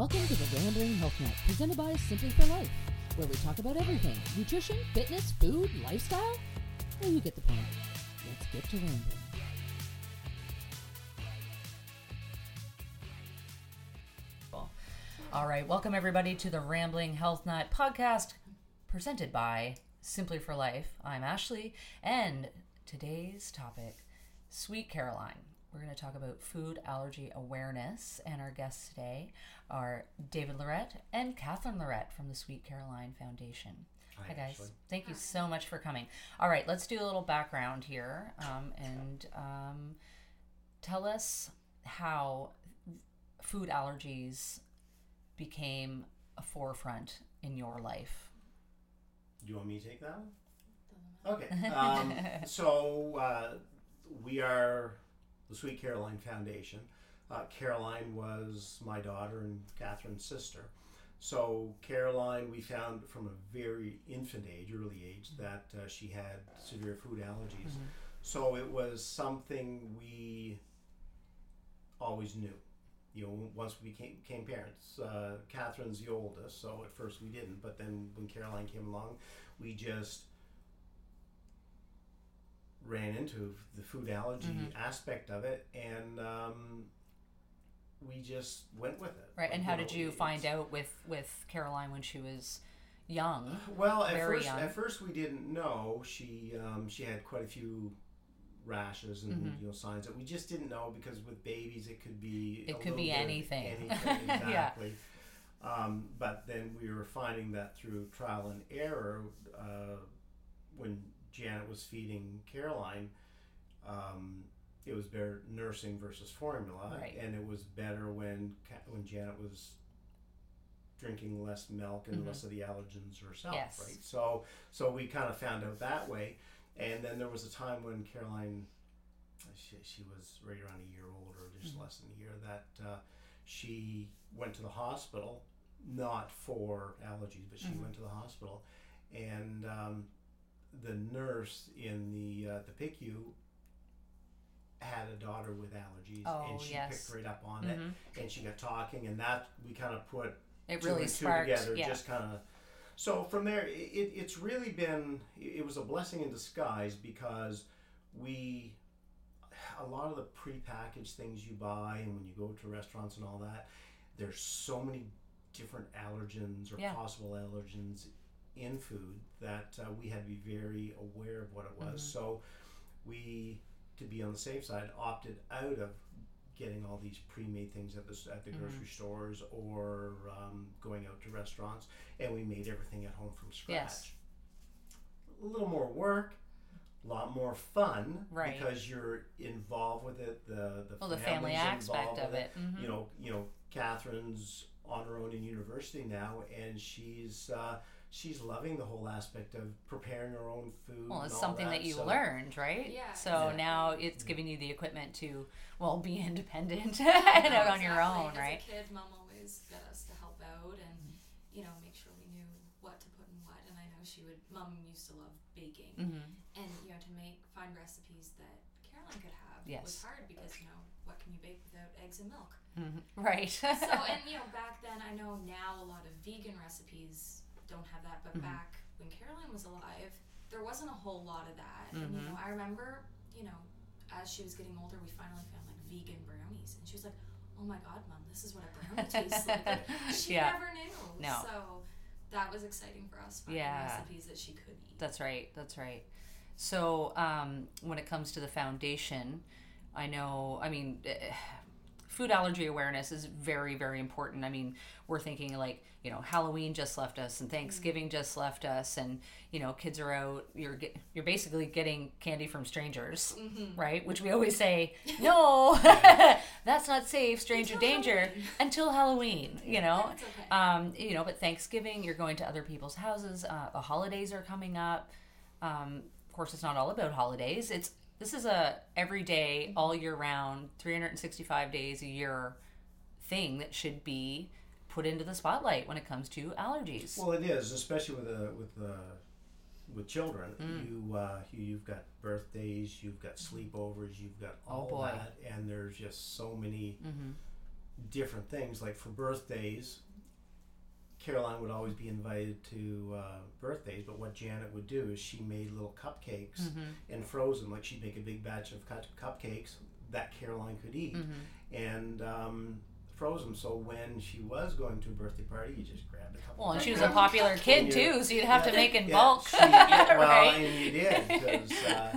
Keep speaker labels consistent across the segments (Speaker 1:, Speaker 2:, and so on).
Speaker 1: Welcome to the Rambling Health Nut, presented by Simply for Life, where we talk about everything nutrition, fitness, food, lifestyle. Well, you get the point. Let's get to rambling.
Speaker 2: All right, welcome everybody to the Rambling Health Nut podcast presented by Simply for Life. I'm Ashley, and today's topic, Sweet Caroline. We're going to talk about food allergy awareness, and our guests today are David Lorette and Catherine Lorette from the Sweet Caroline Foundation. Hi, guys.
Speaker 3: Ashley.
Speaker 2: Thank you so much for coming. All right, let's do a little background here um, and um, tell us how food allergies became a forefront in your life.
Speaker 3: Do you want me to take that one? Okay. Um, so uh, we are the Sweet Caroline Foundation. Uh, Caroline was my daughter and Catherine's sister. So Caroline, we found from a very infant age, early age, that uh, she had severe food allergies. So it was something we always knew. You know, once we became, became parents, uh, Catherine's the oldest, so at first we didn't. But then when Caroline came along, we just ran into the food allergy
Speaker 2: Mhm.
Speaker 3: aspect of it, and um, we just went with it.
Speaker 2: Right, and how did you find out with with Caroline when she was young?
Speaker 3: Well, at first,
Speaker 2: young?
Speaker 3: at first we didn't know she um, she had quite a few rashes and
Speaker 2: Mhm.
Speaker 3: you know signs that we just didn't know because with babies it could be
Speaker 2: It could be anything.
Speaker 3: anything
Speaker 2: Yeah.
Speaker 3: exactly. um, but then we were finding that through trial and error uh, when Janet was feeding Caroline. Um, it was better nursing versus formula,
Speaker 2: Right.
Speaker 3: and it was better when when Janet was drinking less milk and
Speaker 2: Mhm.
Speaker 3: less of the allergens herself,
Speaker 2: Yes.
Speaker 3: right? So so we kind of found out that way, and then there was a time when Caroline, she, she was right around a year old or just
Speaker 2: Mhm.
Speaker 3: less than a year, that uh, she went to the hospital, not for allergies, but she
Speaker 2: Mhm.
Speaker 3: went to the hospital, and um, the nurse in the uh, the PICU had a daughter with allergies,
Speaker 2: Oh,
Speaker 3: and she
Speaker 2: yes.
Speaker 3: picked right up on it,
Speaker 2: Mhm.
Speaker 3: and she got talking, and that we kind of put
Speaker 2: It
Speaker 3: two
Speaker 2: really
Speaker 3: and two together,
Speaker 2: yeah.
Speaker 3: just kind of. So from there, it, it, it's really been it was a blessing in disguise because we a lot of the prepackaged things you buy and when you go to restaurants and all that, there's so many different allergens or
Speaker 2: Yeah.
Speaker 3: possible allergens in food that uh, we had to be very aware of what it was.
Speaker 2: Mhm.
Speaker 3: So we, to be on the safe side, opted out of getting all these pre-made things at the at the
Speaker 2: Mhm.
Speaker 3: grocery stores or um, going out to restaurants, and we made everything at home from scratch.
Speaker 2: Yes.
Speaker 3: A little more work, a lot more fun
Speaker 2: Right.
Speaker 3: because you're involved with it. The the
Speaker 2: well, the family
Speaker 3: family's
Speaker 2: aspect
Speaker 3: involved
Speaker 2: of
Speaker 3: with
Speaker 2: it. mhm.
Speaker 3: You know, you know, Catherine's on her own in university now, and she's uh, she's loving the whole aspect of preparing her own food.
Speaker 2: Well, it's
Speaker 3: and all
Speaker 2: something that, you
Speaker 3: so-
Speaker 2: learned, right?
Speaker 4: Yeah,
Speaker 2: So
Speaker 3: exactly.
Speaker 2: now it's giving you the equipment to, well, be independent and out on your
Speaker 4: Exactly.
Speaker 2: own,
Speaker 4: As
Speaker 2: right?
Speaker 4: a kid, mom always got us to help out and you know make sure we knew what to put in what. And I know she would. Mom used to love baking,
Speaker 2: Mm-hmm.
Speaker 4: and you know to make find recipes that Caroline could have
Speaker 2: Yes.
Speaker 4: was hard because you know what can you bake without eggs and milk.
Speaker 2: Mm-hmm. Right.
Speaker 4: so and you know back then I know now a lot of vegan recipes don't have that, but
Speaker 2: Mhm.
Speaker 4: back when Caroline was alive, there wasn't a whole lot of that. And you know I remember you know as she was getting older, we finally found like vegan brownies, and she was like, "Oh my god, mom, this is what a brownie tastes like." Like, she
Speaker 2: Yeah.
Speaker 4: never knew.
Speaker 2: No.
Speaker 4: So that was exciting for us finding
Speaker 2: Yeah.
Speaker 4: recipes that she could eat.
Speaker 2: That's right. That's right. So um, when it comes to the foundation, I know. I mean, eh, food allergy awareness is very, very important. I mean, we're thinking like you know Halloween just left us and Thanksgiving just left us, and you know kids are out. You're get, you're basically getting candy from strangers,
Speaker 4: Mhm.
Speaker 2: right? Which we always say, no, that's not safe. Stranger
Speaker 4: Until
Speaker 2: danger
Speaker 4: Halloween.
Speaker 2: until Halloween. You know.
Speaker 4: Okay.
Speaker 2: Um, you know, but Thanksgiving, you're going to other people's houses. Uh, the holidays are coming up. Um, of course, it's not all about holidays. It's this is a everyday, all year round, 365 days a year thing that should be put into the spotlight when it comes to allergies.
Speaker 3: Well, it is, especially with the with the with children.
Speaker 2: Mm.
Speaker 3: You uh, you you've got birthdays, you've got sleepovers, you've got
Speaker 2: Oh,
Speaker 3: all
Speaker 2: boy.
Speaker 3: that, and there's just so many
Speaker 2: mm-hmm.
Speaker 3: different things. Like for birthdays, Caroline would always be invited to uh, birthdays, but what Janet would do is she made little cupcakes
Speaker 2: Mm-hmm.
Speaker 3: and froze them. Like she'd make a big batch of cut- cupcakes that Caroline could eat,
Speaker 2: Mm-hmm.
Speaker 3: and um, froze them. So when she was going to a birthday party, you just grabbed a couple.
Speaker 2: Well, and she was a popular kid too, so you'd have to make in
Speaker 3: yeah,
Speaker 2: bulk,
Speaker 3: she- yeah, well,
Speaker 2: right?
Speaker 3: and you did because, uh,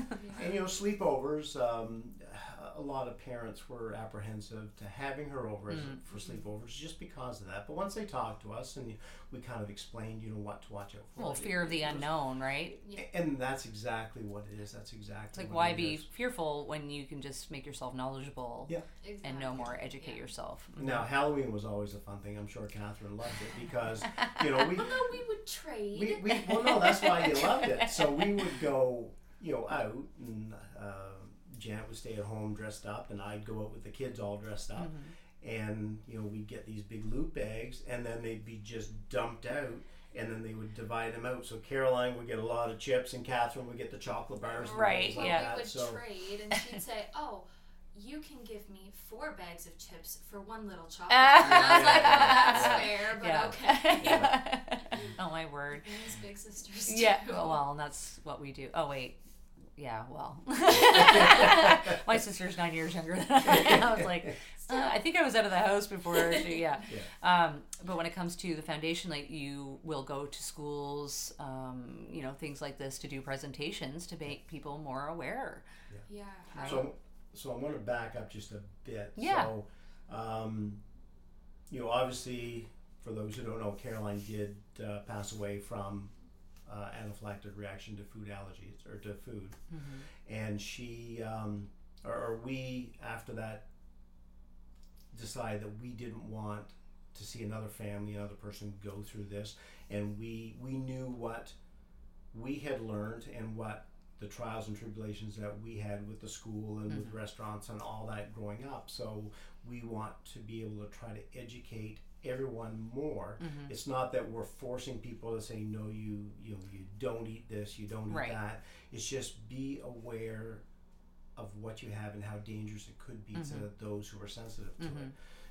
Speaker 3: know, sleepovers. Um, a lot of parents were apprehensive to having her over as
Speaker 2: Mm.
Speaker 3: for sleepovers just because of that. But once they talked to us and we kind of explained, you know, what to watch out for.
Speaker 2: Well,
Speaker 3: it-
Speaker 2: fear of the
Speaker 3: it was-
Speaker 2: unknown, right?
Speaker 3: And that's exactly what it is. That's exactly.
Speaker 2: It's like
Speaker 3: what
Speaker 2: why
Speaker 3: it
Speaker 2: be
Speaker 3: is.
Speaker 2: fearful when you can just make yourself knowledgeable
Speaker 3: Yeah.
Speaker 4: Exactly.
Speaker 2: and know more, educate
Speaker 4: Yeah.
Speaker 2: yourself.
Speaker 3: Now Halloween was always a fun thing. I'm sure Catherine loved it because you know we
Speaker 4: Although we would trade.
Speaker 3: we, we well no that's why you loved it so we would go you know out and uh, janet would stay at home dressed up and i'd go out with the kids all dressed up and you know we'd get these big loot bags and then they'd be just dumped out and then they would divide them out so caroline would get a lot of chips and catherine would get the chocolate bars and
Speaker 2: Right,
Speaker 3: things like
Speaker 2: yeah.
Speaker 4: we
Speaker 3: that
Speaker 4: would
Speaker 3: so
Speaker 4: trade, and she'd say, "Oh, you can give me four bags of chips for one little chocolate." And I was like, "Well, that's fair, but
Speaker 2: yeah.
Speaker 4: okay."
Speaker 2: oh my word.
Speaker 4: These big sisters.
Speaker 2: Yeah.
Speaker 4: too.
Speaker 2: oh, Well, and that's what we do. Oh wait. Yeah. Well, my sister's nine years younger than I am. I was like, uh, I think I was out of the house before. She, yeah. Um, but when it comes to the foundation, like you will go to schools, um, you know, things like this to do presentations to make people more aware.
Speaker 4: Yeah. I-
Speaker 3: So, so I'm going to back up just a bit.
Speaker 2: Yeah.
Speaker 3: So, um, you know, obviously, for those who don't know, Caroline did uh, pass away from uh, anaphylactic reaction to food allergies or to food, and she um, or, or we after that decided that we didn't want to see another family, another person go through this, and we we knew what we had learned and what the trials and tribulations that we had with the school and with restaurants and all that growing up. So we want to be able to try to educate everyone more. Mm-hmm. It's not that we're forcing people to say no, you you know, you don't eat this, you don't eat
Speaker 2: Right.
Speaker 3: that. It's just be aware of what you have and how dangerous it could be to mm-hmm. those who are sensitive to it. Mm-hmm.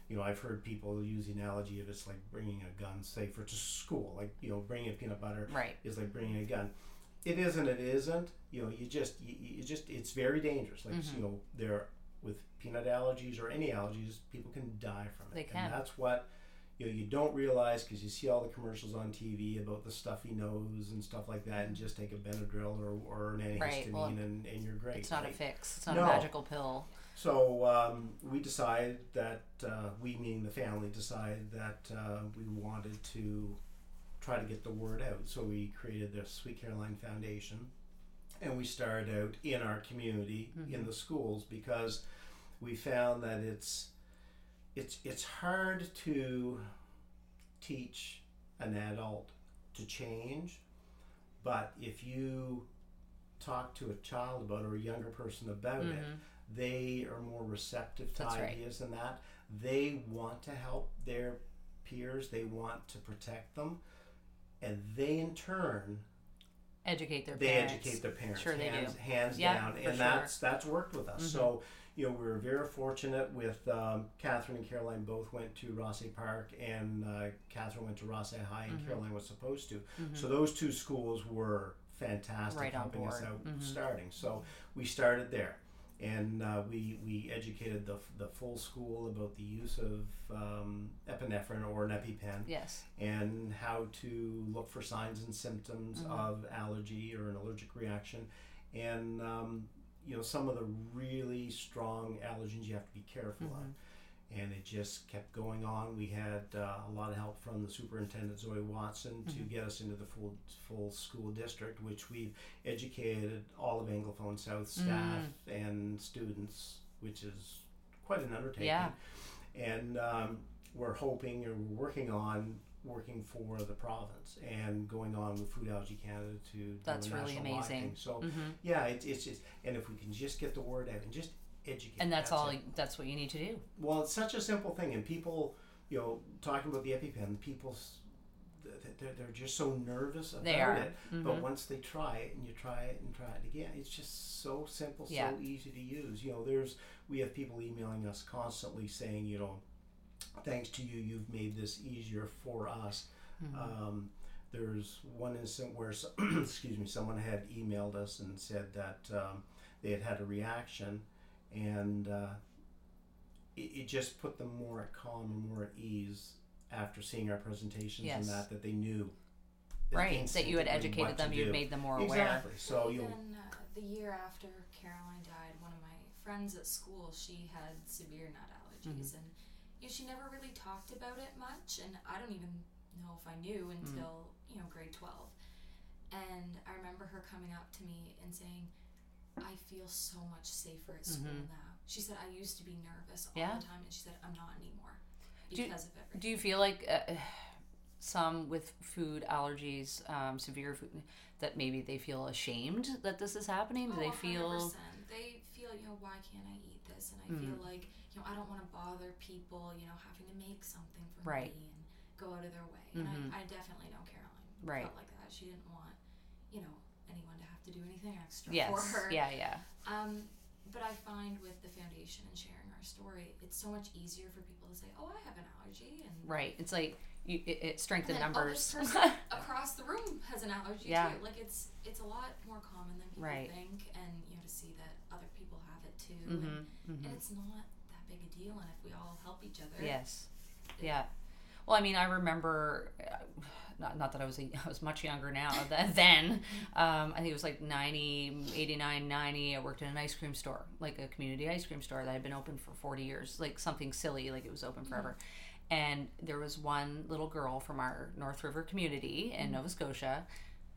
Speaker 3: You know, I've heard people use the analogy of it's like bringing a gun, say for to school, like you know, bringing a peanut butter
Speaker 2: Right.
Speaker 3: is like bringing a gun. It isn't. It isn't. You know, you just, you, you just, it's very dangerous. Like
Speaker 2: Mm-hmm.
Speaker 3: you know, there with peanut allergies or any allergies, people can die from it.
Speaker 2: They can.
Speaker 3: And that's what you know you don't realize because you see all the commercials on TV about the stuffy nose and stuff like that, and just take a Benadryl or, or an antihistamine
Speaker 2: Right, well,
Speaker 3: and, and you're great.
Speaker 2: It's not a fix. It's not
Speaker 3: No.
Speaker 2: a magical pill.
Speaker 3: So um, we decided that uh, we, meaning the family, decided that uh, we wanted to try to get the word out. So we created the Sweet Caroline Foundation, and we started out in our community in the schools because we found that it's it's it's hard to teach an adult to change, but if you talk to a child about it or a younger person about it, they are more receptive to
Speaker 2: That's right.
Speaker 3: ideas than that. They want to help their peers, they want to protect them, and they in turn
Speaker 2: Educate their
Speaker 3: they
Speaker 2: parents.
Speaker 3: educate their parents
Speaker 2: Sure they
Speaker 3: hands, hands
Speaker 2: Yeah,
Speaker 3: down and
Speaker 2: sure. Mm-hmm.
Speaker 3: that's that's worked with us so you know we were very fortunate with um, catherine and caroline both went to Rothesay park and uh, catherine went to Rothesay high
Speaker 2: Mm-hmm.
Speaker 3: and caroline was supposed to so those two schools were fantastic
Speaker 2: Right
Speaker 3: helping us out
Speaker 2: Mhm.
Speaker 3: starting so we started there and uh, we we educated the, the full school about the use of um, epinephrine or an EpiPen
Speaker 2: Yes.
Speaker 3: and how to look for signs and symptoms
Speaker 2: Mm-hmm.
Speaker 3: of allergy or an allergic reaction and um, you know some of the really strong allergens you have to be careful
Speaker 2: Mm-hmm.
Speaker 3: of and it just kept going on we had uh, a lot of help from the superintendent zoe watson
Speaker 2: Mm-hmm.
Speaker 3: to get us into the full full school district which we've educated all of anglophone south staff
Speaker 2: Mm.
Speaker 3: and students which is quite an undertaking
Speaker 2: Yeah.
Speaker 3: and um, we're hoping or we're working on working for the province and going on with Food Allergy Canada to do
Speaker 2: That's really amazing.
Speaker 3: marketing. So
Speaker 2: hmm
Speaker 3: yeah, it's it's just and if we can just get the word out and just educate.
Speaker 2: And that's, all.
Speaker 3: it.
Speaker 2: That's what you need to do.
Speaker 3: Well, it's such a simple thing, and people, you know, talking about the EpiPen, people. They're, they're just so nervous about
Speaker 2: They are.
Speaker 3: it, but
Speaker 2: Mhm.
Speaker 3: once they try it and you try it and try it again, it's just so simple,
Speaker 2: Yeah.
Speaker 3: so easy to use. You know, there's we have people emailing us constantly saying, you know, thanks to you, you've made this easier for us. Um, there's one instant where, s- excuse me, someone had emailed us and said that um, they had had a reaction, and uh, it, it just put them more at calm and more at ease after seeing our presentations
Speaker 2: Yes.
Speaker 3: and that that they knew
Speaker 2: Right. That you had educated them, you'd made them more aware.
Speaker 3: exactly. So you
Speaker 4: Then uh, the year after Caroline died, one of my friends at school, she had severe nut allergies, and you know, she never really talked about it much, and I don't even know if I knew until you know grade twelve. And I remember her coming up to me and saying, "I feel so much safer at school now." She said, "I used to be nervous all
Speaker 2: Yeah.
Speaker 4: the time," and she said, "I'm not anymore
Speaker 2: Do-
Speaker 4: because of everything."
Speaker 2: Do you feel like uh, some with food allergies, um, severe food, that maybe they feel ashamed that this is happening? Do
Speaker 4: Oh,
Speaker 2: they
Speaker 4: 100%.
Speaker 2: feel
Speaker 4: They feel, you know, why can't I eat this? And I feel like, you know, I don't want to bother people, you know, having to make something for
Speaker 2: Right.
Speaker 4: me and go out of their way. And
Speaker 2: Mhm.
Speaker 4: I, I definitely know Caroline
Speaker 2: Right.
Speaker 4: felt like that. She didn't want, you know, anyone to have to do anything extra
Speaker 2: yes?
Speaker 4: for her.
Speaker 2: Yeah, yeah.
Speaker 4: Um, but I find with the foundation and sharing our story, it's so much easier for people to say, "Oh, I have an allergy," and
Speaker 2: Right. It's like you, it, it strengthened
Speaker 4: and then, oh,
Speaker 2: numbers.
Speaker 4: person across the room has an allergy
Speaker 2: Yeah.
Speaker 4: too. Like it's it's a lot more common than people
Speaker 2: Right.
Speaker 4: think, and you know to see that other people have it too,
Speaker 2: hmm
Speaker 4: and,
Speaker 2: hmm
Speaker 4: and it's not that big a deal. And if we all help each other,
Speaker 2: Yes. Yeah. Well, I mean, I remember, not, not that I was a, I was much younger now than then. Um, I think it was like 90, 89, 90. I worked in an ice cream store, like a community ice cream store that had been open for 40 years, like something silly, like it was open forever. And there was one little girl from our North River community in Nova Scotia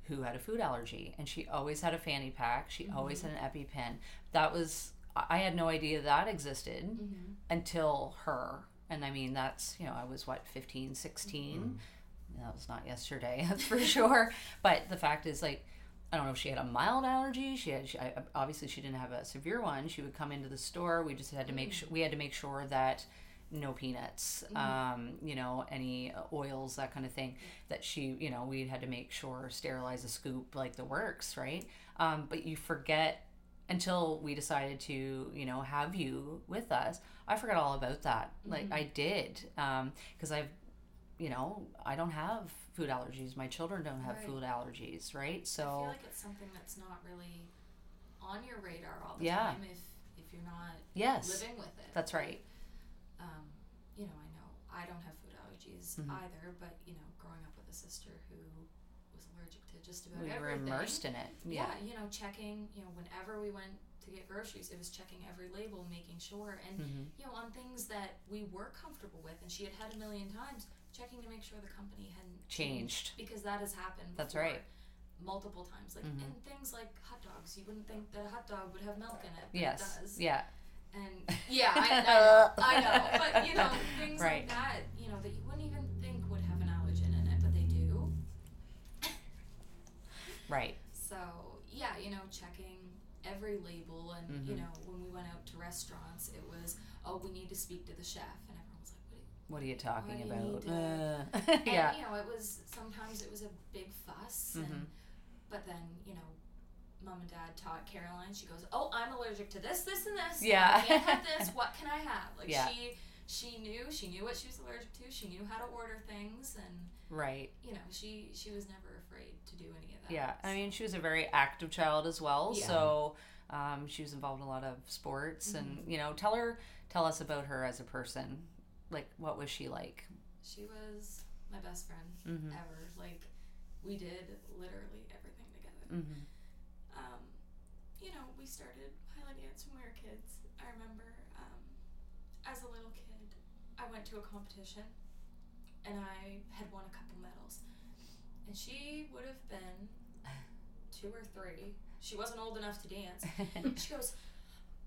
Speaker 2: who had a food allergy and she always had a fanny pack. She always had an EpiPen. That was, I had no idea that existed mm-hmm. until her. And I mean, that's, you know, I was what, 15, 16? Mm-hmm. That was not yesterday, that's for sure. But the fact is, like, I don't know if she had a mild allergy. She had, she, I, obviously, she didn't have a severe one. She would come into the store. We just had to make mm-hmm. sure, we had to make sure that no peanuts, um, you know, any uh, oils, that kind of thing. That she, you know, we had to make sure sterilize a scoop, like the works, right? Um, but you forget until we decided to, you know, have you with us. I forgot all about that. Like I did, because I've, you know, I don't have food allergies. My children don't have
Speaker 4: Right.
Speaker 2: food allergies, right? So I
Speaker 4: feel like it's something that's not really on your radar all the
Speaker 2: Yeah.
Speaker 4: time if if you're not
Speaker 2: yes,
Speaker 4: living with it.
Speaker 2: that's right.
Speaker 4: um, you know, I know I don't have food allergies
Speaker 2: Mhm.
Speaker 4: either, but you know, growing up with a sister who allergic to just about
Speaker 2: We were
Speaker 4: everything.
Speaker 2: immersed in it.
Speaker 4: Yeah.
Speaker 2: Yeah.
Speaker 4: you know, checking. You know, whenever we went to get groceries, it was checking every label, making sure, and
Speaker 2: Mhm.
Speaker 4: you know, on things that we were comfortable with, and she had had a million times, checking to make sure the company hadn't
Speaker 2: Changed.
Speaker 4: because that has happened.
Speaker 2: That's right.
Speaker 4: Multiple times, like
Speaker 2: Mhm.
Speaker 4: and things like hot dogs. You wouldn't think that a hot dog would have milk in it, but
Speaker 2: Yes.
Speaker 4: it does.
Speaker 2: Yeah.
Speaker 4: And yeah, I, I know, I know. But you know, things
Speaker 2: Right.
Speaker 4: like that,
Speaker 2: Right.
Speaker 4: So yeah, you know, checking every label, and you
Speaker 2: Mhm.
Speaker 4: know, when we went out to restaurants, it was, oh, we need to speak to the chef, and everyone was like, what?
Speaker 2: What are you talking about? Uh,
Speaker 4: And,
Speaker 2: yeah.
Speaker 4: you know, it was sometimes it was a big fuss,
Speaker 2: Mhm.
Speaker 4: and but then you know. Mom and Dad taught Caroline. She goes, "Oh, I'm allergic to this, this, and this.
Speaker 2: Yeah.
Speaker 4: I can't have this. What can I have?" Like
Speaker 2: Yeah.
Speaker 4: she, she knew. She knew what she was allergic to. She knew how to order things, and
Speaker 2: Right.
Speaker 4: you know, she she was never afraid to do any of that.
Speaker 2: Yeah, I mean, she was a very active child as well.
Speaker 4: Yeah.
Speaker 2: So um, she was involved in a lot of sports, and
Speaker 4: Mm-hmm.
Speaker 2: you know, tell her, tell us about her as a person. Like, what was she like?
Speaker 4: she was my best friend
Speaker 2: Mm-hmm.
Speaker 4: ever. Like we did literally everything together.
Speaker 2: Mm-hmm.
Speaker 4: um, you know, we started Highland Dance when we were kids. I remember um, as a little kid, I went to a competition and I had won a couple medals. And she would have been two or three. She wasn't old enough to dance. She goes,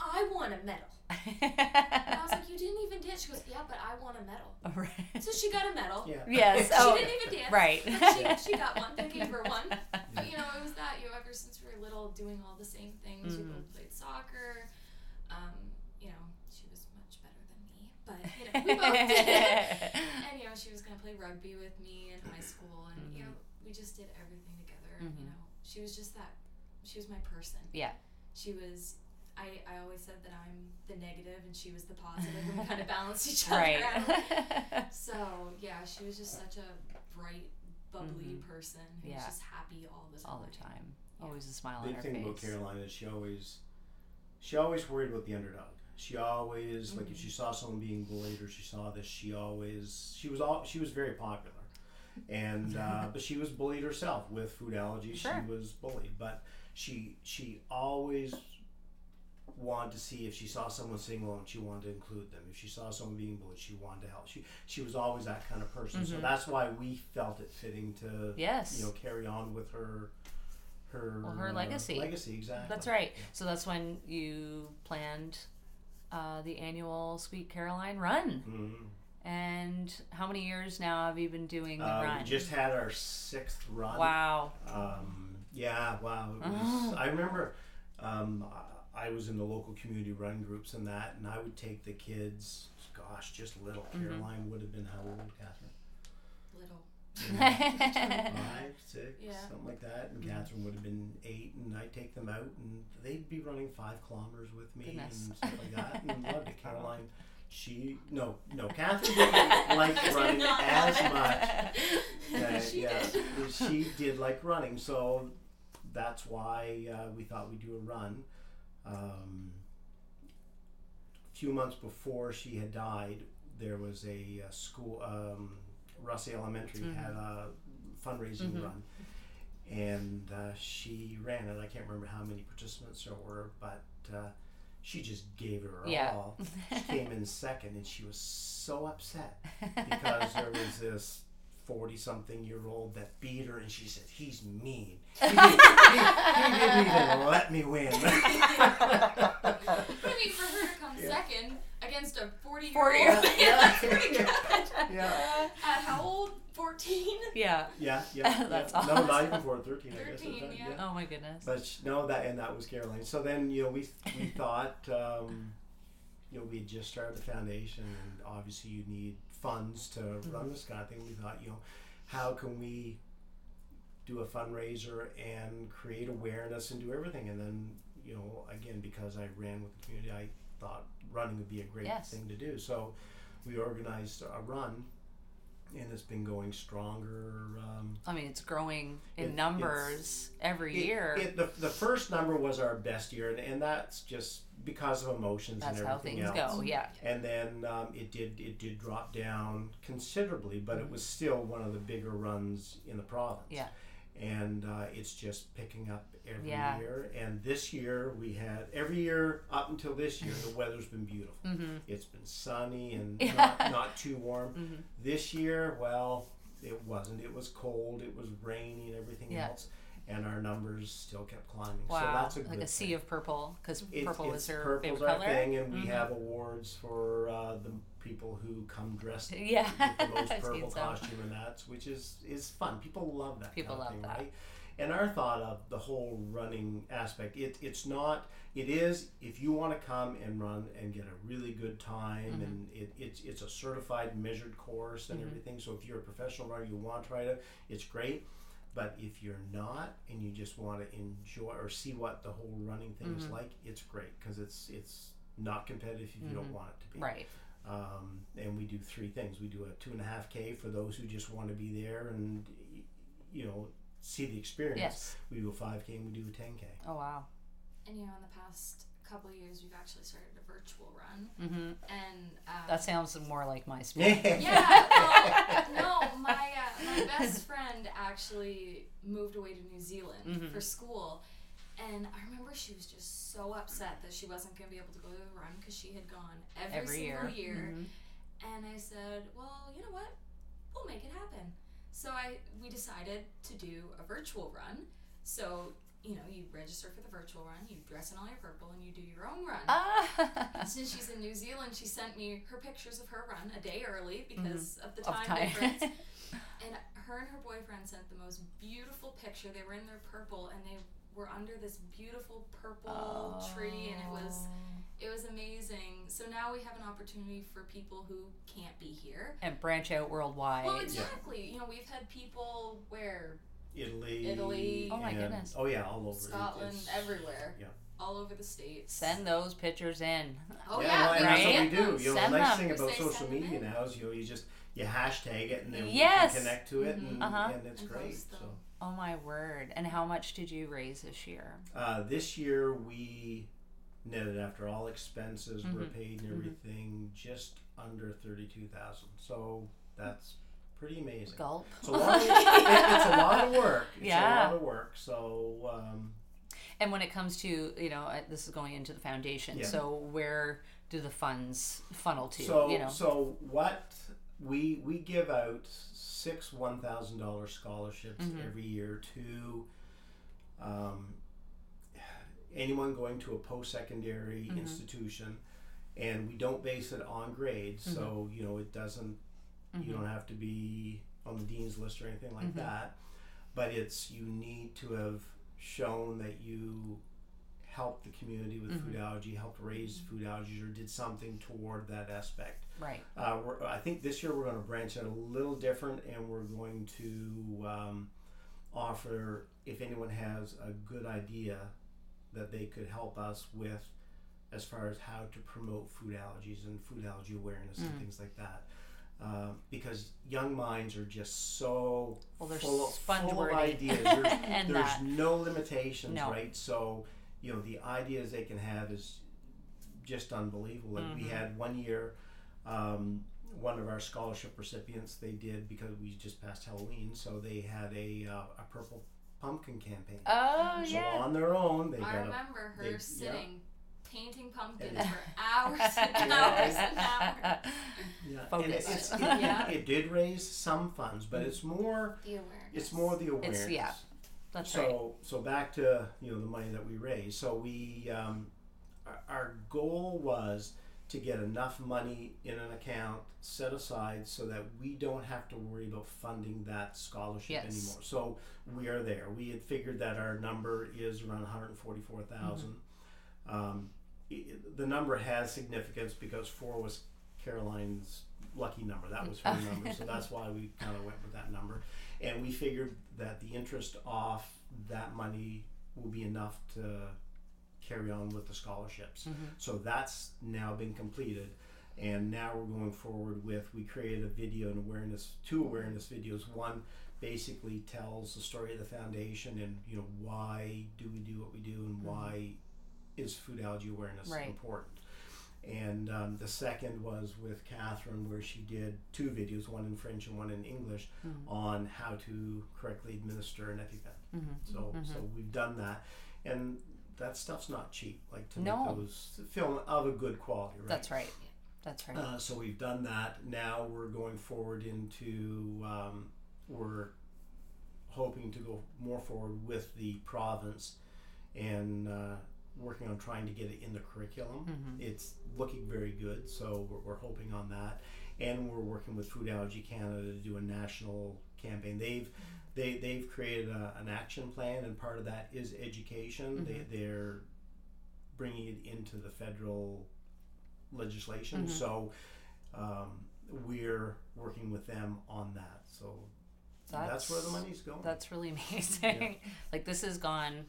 Speaker 4: I want a medal. And I was like, You didn't even dance. She goes, Yeah, but I want a medal.
Speaker 2: right.
Speaker 4: So she got a medal.
Speaker 3: Yeah.
Speaker 2: Yes.
Speaker 4: She
Speaker 2: Oh,
Speaker 4: didn't even dance.
Speaker 2: right.
Speaker 4: But she, she got one. They gave her one. But, you know, it was that, you know, ever since we were little, doing all the same things. We
Speaker 2: Mhm.
Speaker 4: both played soccer. Um, you know, she was much better than me, but, you know, we both did. And, you know, she was going to play rugby with me in high school. And, you know, we just did everything together.
Speaker 2: Mhm.
Speaker 4: You know, she was just that, she was my person.
Speaker 2: Yeah.
Speaker 4: She was, I, I always said that I'm the negative and she was the positive and we kind of balanced each other
Speaker 2: right.
Speaker 4: out. So yeah, she was just such a bright, bubbly
Speaker 2: Mhm.
Speaker 4: person who
Speaker 2: Yeah.
Speaker 4: was just happy all the time.
Speaker 2: All the time.
Speaker 4: Yeah.
Speaker 2: Always a smile on
Speaker 3: Big
Speaker 2: her
Speaker 3: thing
Speaker 2: face.
Speaker 3: about Caroline is she always she always worried about the underdog. She always like if
Speaker 2: Mm-hmm.
Speaker 3: she saw someone being bullied or she saw this, she always she was all she was very popular. And uh, but she was bullied herself with food allergies.
Speaker 2: Sure.
Speaker 3: She was bullied, but she she always wanted to see if she saw someone sitting alone, she wanted to include them. If she saw someone being bullied, she wanted to help. She she was always that kind of person. So
Speaker 2: Mhm.
Speaker 3: that's why we felt it fitting to
Speaker 2: Yes.
Speaker 3: you know carry on with her her
Speaker 2: Well, her
Speaker 3: uh,
Speaker 2: legacy.
Speaker 3: legacy exactly
Speaker 2: That's right. So that's when you planned uh, the annual Sweet Caroline run.
Speaker 3: Mhm.
Speaker 2: And how many years now have you been doing the
Speaker 3: Uh,
Speaker 2: run?
Speaker 3: we just had our sixth run
Speaker 2: wow.
Speaker 3: um, yeah wow it was,
Speaker 2: Oh.
Speaker 3: I remember um, I- I was in the local community run groups and that and I would take the kids gosh just little
Speaker 2: Mm-hmm.
Speaker 3: Caroline would have been how old Catherine
Speaker 4: Little.
Speaker 3: five, six,
Speaker 4: Yeah.
Speaker 3: something like that.
Speaker 2: Mm-hmm.
Speaker 3: And Catherine would have been eight, and I'd take them out, and they'd be running five kilometers with me
Speaker 2: Goodness.
Speaker 3: and stuff like that. And loved it. Caroline, she no no Catherine didn't like running as much. Yeah,
Speaker 4: She
Speaker 3: yeah,
Speaker 4: did.
Speaker 3: she did like running, so that's why uh, we thought we'd do a run. Um, a few months before she had died, there was a, uh school, um, Russell Elementary
Speaker 2: Mhm.
Speaker 3: had a fundraising
Speaker 2: Mhm.
Speaker 3: run, and uh, she ran it. I can't remember how many participants there were, but uh, she just gave it her
Speaker 2: Yeah.
Speaker 3: all. She came in second, and she was so upset because there was this 40 something year old that beat her and she said he's mean he, did, he, he didn't even let me win
Speaker 4: I mean, for her to come
Speaker 3: Yeah.
Speaker 4: second against a 40 year
Speaker 2: 40
Speaker 4: old,
Speaker 2: year old.
Speaker 4: that's pretty good.
Speaker 3: yeah
Speaker 4: At how old? 14?
Speaker 2: yeah.
Speaker 3: yeah yeah
Speaker 2: That's
Speaker 3: yeah. no
Speaker 2: awesome.
Speaker 3: not even for 13 I guess
Speaker 4: 13,
Speaker 3: at
Speaker 4: yeah.
Speaker 2: Oh my goodness.
Speaker 3: but sh- no that and that was Caroline so then you know we we thought um, you know we had just started the foundation and obviously you need funds to run this kind of thing we thought you know how can we do a fundraiser and create awareness and do everything and then you know again because I ran with the community I thought running would be a great
Speaker 2: Yes.
Speaker 3: thing to do so we organized a run and it's been going stronger um,
Speaker 2: I mean, it's growing
Speaker 3: It-
Speaker 2: in numbers every
Speaker 3: it-
Speaker 2: year.
Speaker 3: It, the, the first number was our best year, and, and that's just because of emotions
Speaker 2: That's
Speaker 3: and
Speaker 2: how
Speaker 3: everything
Speaker 2: things
Speaker 3: else.
Speaker 2: go. Yeah.
Speaker 3: And then um, it did it did drop down considerably, but it was still one of the bigger runs in the province.
Speaker 2: Yeah.
Speaker 3: And uh, it's just picking up every
Speaker 2: Yeah.
Speaker 3: year. And this year we had every year up until this year the weather's been beautiful.
Speaker 2: Mm-hmm.
Speaker 3: It's been sunny and
Speaker 2: Yeah.
Speaker 3: not, not too warm.
Speaker 2: Mhm.
Speaker 3: This year, well, it wasn't. It was cold. It was rainy and everything
Speaker 2: Yeah.
Speaker 3: else, and our numbers still kept climbing. So
Speaker 2: Wow.
Speaker 3: that's a
Speaker 2: like
Speaker 3: good
Speaker 2: a sea
Speaker 3: thing.
Speaker 2: of purple because purple
Speaker 3: it's
Speaker 2: is her
Speaker 3: purple's
Speaker 2: favorite
Speaker 3: our
Speaker 2: color.
Speaker 3: thing, and we
Speaker 2: Mhm.
Speaker 3: have awards for uh, the people who come dressed
Speaker 2: Yeah.
Speaker 3: with the most purple costume, and that's which is is fun. People love that.
Speaker 2: People
Speaker 3: kind of
Speaker 2: love
Speaker 3: thing,
Speaker 2: that.
Speaker 3: right? And our thought of the whole running aspect, it, it's not. It is if you want to come and run and get a really good time,
Speaker 2: Mhm.
Speaker 3: and it, it's it's a certified measured course and
Speaker 2: Mhm.
Speaker 3: everything. So if you're a professional runner, you want to try it, it's great. But if you're not and you just want to enjoy or see what the whole running thing is
Speaker 2: Mhm.
Speaker 3: like, it's great because it's it's not competitive if you don't
Speaker 2: Mhm.
Speaker 3: want it to be.
Speaker 2: Right.
Speaker 3: Um, and we do three things. We do a two and a half k for those who just want to be there and you know see the experience.
Speaker 2: Yes.
Speaker 3: We do a five k and we do a ten k.
Speaker 2: Oh wow.
Speaker 4: And you know, in the past couple of years, we've actually started a virtual run.
Speaker 2: Mm-hmm.
Speaker 4: And um,
Speaker 2: That sounds more like my speed.
Speaker 4: yeah, well, no, my uh, my best friend actually moved away to New Zealand
Speaker 2: Mhm.
Speaker 4: for school, and I remember she was just so upset that she wasn't going to be able to go to the run because she had gone every,
Speaker 2: Every
Speaker 4: single
Speaker 2: year.
Speaker 4: year.
Speaker 2: Mhm.
Speaker 4: And I said, well, you know what? We'll make it happen. So I we decided to do a virtual run. So you know, you register for the virtual run, you dress in all your purple, and you do your own run.
Speaker 2: Ah.
Speaker 4: Since she's in New Zealand, she sent me her pictures of her run a day early because of the time,
Speaker 2: Of
Speaker 4: time. difference. and her and her boyfriend sent the most beautiful picture. They were in their purple and they were under this beautiful purple tree and it was it was amazing. So now we have an opportunity for people who can't be here.
Speaker 2: and branch out worldwide.
Speaker 4: Well, exactly. You know, we've had people where
Speaker 3: Italy.
Speaker 4: Italy.
Speaker 2: Oh my
Speaker 3: and-
Speaker 2: goodness.
Speaker 3: Oh yeah, all over.
Speaker 4: Scotland,
Speaker 3: it's-
Speaker 4: everywhere.
Speaker 3: Yeah.
Speaker 4: all over the states.
Speaker 2: Send those pictures in.
Speaker 4: Oh
Speaker 3: yeah,
Speaker 4: yeah,
Speaker 3: well, and
Speaker 2: right?
Speaker 3: that's what we do. You know,
Speaker 2: Send
Speaker 3: the nice
Speaker 2: them.
Speaker 3: thing about social media
Speaker 4: in.
Speaker 3: now is you know you just you hashtag it and then
Speaker 2: Yes.
Speaker 3: we can connect to it and,
Speaker 2: Uh-huh.
Speaker 3: and it's
Speaker 4: And
Speaker 3: great. So
Speaker 2: Oh my word! And how much did you raise this year?
Speaker 3: uh, this year we netted after all expenses were
Speaker 2: Mhm.
Speaker 3: paid and
Speaker 2: Mhm.
Speaker 3: everything just under thirty two thousand. So that's pretty amazing.
Speaker 2: Gulp.
Speaker 3: It's a lot. Of, it- it's a lot of work. It's
Speaker 2: Yeah.
Speaker 3: a lot of work. So um,
Speaker 2: And when it comes to you know, uh, this is going into the foundation.
Speaker 3: Yeah.
Speaker 2: So where do the funds funnel to?
Speaker 3: So
Speaker 2: you know.
Speaker 3: so what we we give out six one thousand dollar scholarships
Speaker 2: Mhm.
Speaker 3: every year to um, anyone going to a post secondary
Speaker 2: Mhm.
Speaker 3: institution, and we don't base it on grades. So you know it doesn't you don't have to be on the dean's list or anything like
Speaker 2: Mhm.
Speaker 3: that, but it's you need to have shown that you helped the community with food
Speaker 2: Mm-hmm.
Speaker 3: allergy, helped raise food allergies, or did something toward that aspect.
Speaker 2: Right.
Speaker 3: Uh, we're, I think this year we're going to branch out a little different, and we're going to um, offer if anyone has a good idea that they could help us with, as far as how to promote food allergies and food allergy awareness
Speaker 2: Mm.
Speaker 3: and things like that. Um, because young minds are just so
Speaker 2: Well, they're
Speaker 3: full, of, full of ideas. There's,
Speaker 2: And
Speaker 3: there's
Speaker 2: that.
Speaker 3: no limitations,
Speaker 2: No.
Speaker 3: right? So, you know, the ideas they can have is just unbelievable. Like we
Speaker 2: Mhm.
Speaker 3: had one year, um, one of our scholarship recipients, they did because we just passed Halloween, so they had a uh, a purple pumpkin campaign.
Speaker 2: Oh
Speaker 3: so
Speaker 2: yeah.
Speaker 3: on their own, they
Speaker 4: I
Speaker 3: got a
Speaker 4: remember her
Speaker 3: they- yeah.
Speaker 4: sitting painting pumpkins
Speaker 3: And-
Speaker 4: for hours and hours and hours.
Speaker 3: yeah, and
Speaker 2: Focus.
Speaker 3: it, it's, it,
Speaker 4: Yeah.
Speaker 3: it did raise some funds, but it's more
Speaker 4: The awareness.
Speaker 3: it's more the awareness.
Speaker 2: yeah, That's
Speaker 3: so
Speaker 2: right.
Speaker 3: so back to you know the money that we raised. So we um, our, our goal was to get enough money in an account set aside so that we don't have to worry about funding that scholarship
Speaker 2: Yes.
Speaker 3: anymore. So we are there. We had figured that our number is around one hundred forty-four thousand. Um, the number has significance because four was Caroline's lucky number. That was her number, so that's why we kind of went with that number. And we figured that the interest off that money will be enough to carry on with the scholarships.
Speaker 2: Mhm.
Speaker 3: So that's now been completed. And now we're going forward with we created a video and awareness two awareness videos. One basically tells the story of the foundation and you know why do we do what we do and why is food allergy awareness
Speaker 2: Right.
Speaker 3: important. And um, the second was with Catherine, where she did two videos, one in French and one in English,
Speaker 2: Mhm.
Speaker 3: on how to correctly administer an EpiPen.
Speaker 2: Mhm.
Speaker 3: So, so we've done that, and that stuff's not cheap. Like to
Speaker 2: No.
Speaker 3: make those film of a good quality, right?
Speaker 2: That's right. That's right.
Speaker 3: Uh, so we've done that. Now we're going forward into um, we're hoping to go more forward with the province and uh, working on trying to get it in the curriculum.
Speaker 2: Mhm.
Speaker 3: It's looking very good, so we're, we're hoping on that. And we're working with Food Allergy Canada to do a national campaign. They've they, they've created a, an action plan, and part of that is education. They, they're bringing it into the federal legislation.
Speaker 2: Mhm.
Speaker 3: So um, we're working with them on that. So that's, where the money's going.
Speaker 2: That's really amazing. like this has gone.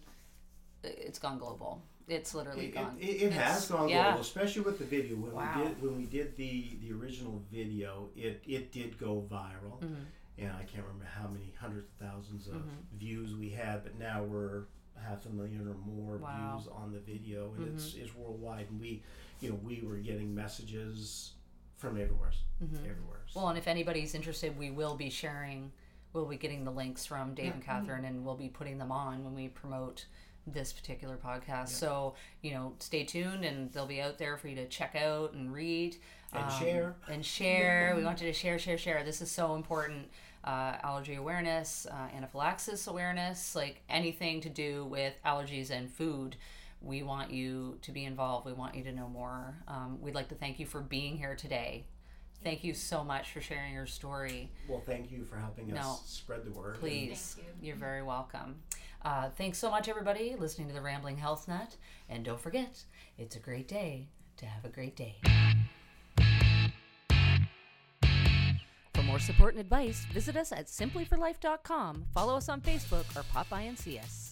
Speaker 2: It's gone global. It's literally
Speaker 3: it,
Speaker 2: gone.
Speaker 3: it, it, has gone
Speaker 2: yeah.
Speaker 3: global, especially with the video. When
Speaker 2: Wow.
Speaker 3: we did when we did the the original video, it it did go viral,
Speaker 2: Mhm.
Speaker 3: And I can't remember how many hundreds of thousands of
Speaker 2: Mhm.
Speaker 3: views we had, but now we're half a million or more
Speaker 2: Wow.
Speaker 3: views on the video, and it's
Speaker 2: Mm-hmm.
Speaker 3: it's worldwide. And we, you know, we were getting messages from everywhere, everywhere.
Speaker 2: Well, and if anybody's interested, we will be sharing. We'll be getting the links from Dave and Catherine, and we'll be putting them on when we promote this particular podcast. So you know, stay tuned, and they'll be out there for you to check out and read
Speaker 3: And share.
Speaker 2: and share. we want you to share, share, share. This is so important. Uh, allergy awareness, uh, anaphylaxis awareness, like anything to do with allergies and food. We want you to be involved. We want you to know more. Um, we'd like to thank you for being here today. Thank you so much for sharing your story.
Speaker 3: Well, thank you for helping us
Speaker 2: No.
Speaker 3: spread the word.
Speaker 2: Please,
Speaker 4: Thank you.
Speaker 2: you're very welcome. Uh, thanks so much, everybody, listening to the Rambling Health Nut. And don't forget, it's a great day to have a great day. More support and advice, visit us at simplyforlife.com, follow us on Facebook, or pop by and see us.